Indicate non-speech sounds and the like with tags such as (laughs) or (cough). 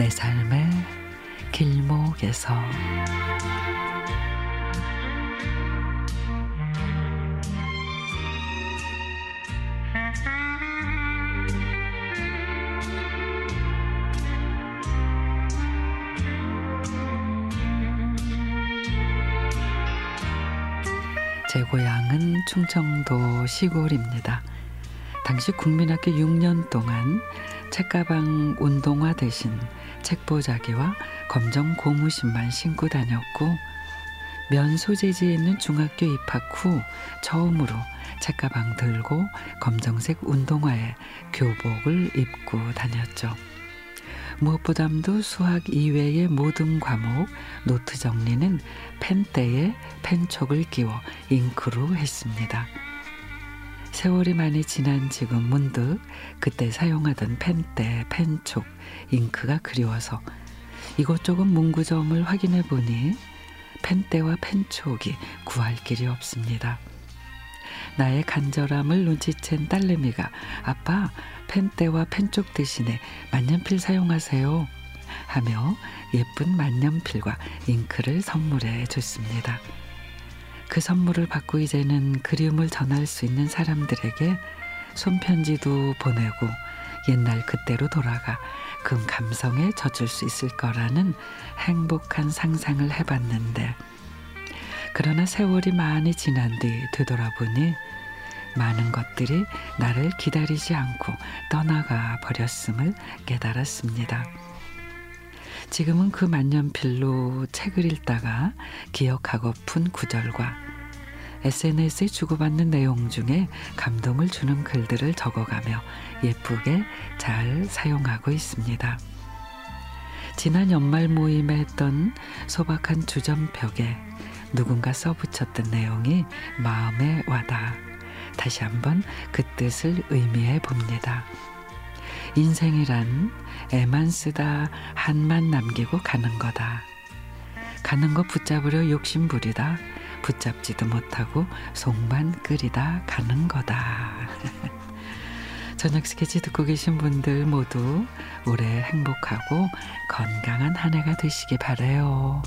내 삶의 길목에서 제 고향은 충청도 시골입니다. 당시 국민학교 6년 동안 책가방 운동화 대신 책보자기와 검정 고무신만 신고 다녔고 면 소재지에 있는 중학교 입학 후 처음으로 책가방 들고 검정색 운동화에 교복을 입고 다녔죠. 무엇보다도 수학 이외의 모든 과목 노트 정리는 펜대에 펜촉을 끼워 잉크로 했습니다. 세월이 많이 지난 지금 문득 그때 사용하던 펜대, 펜촉, 잉크가 그리워서 이곳저곳 문구점을 확인해 보니 펜대와 펜촉이 구할 길이 없습니다. 나의 간절함을 눈치챈 딸내미가 아빠 펜대와 펜촉 대신에 만년필 사용하세요 하며 예쁜 만년필과 잉크를 선물해 줬습니다. 그 선물을 받고 이제는 그림을 전할 수 있는 사람들에게 손편지도 보내고 옛날 그때로 돌아가 그 감성에 젖을 수 있을 거라는 행복한 상상을 해봤는데 그러나 세월이 많이 지난 뒤 되돌아보니 많은 것들이 나를 기다리지 않고 떠나가 버렸음을 깨달았습니다. 지금은 그 만년필로 책을 읽다가 기억하고픈 구절과 SNS에 주고받는 내용 중에 감동을 주는 글들을 적어가며 예쁘게 잘 사용하고 있습니다. 지난 연말 모임에 했던 소박한 주전벽에 누군가 써붙였던 내용이 마음에 와닿아 다시 한번 그 뜻을 의미해 봅니다. 인생이란 애만 쓰다 한만 남기고 가는 거다. 가는 거 붙잡으려 욕심 부리다. 붙잡지도 못하고 속만 끓이다 가는 거다. (laughs) 저녁 스케치 듣고 계신 분들 모두 올해 행복하고 건강한 한 해가 되시기 바래요.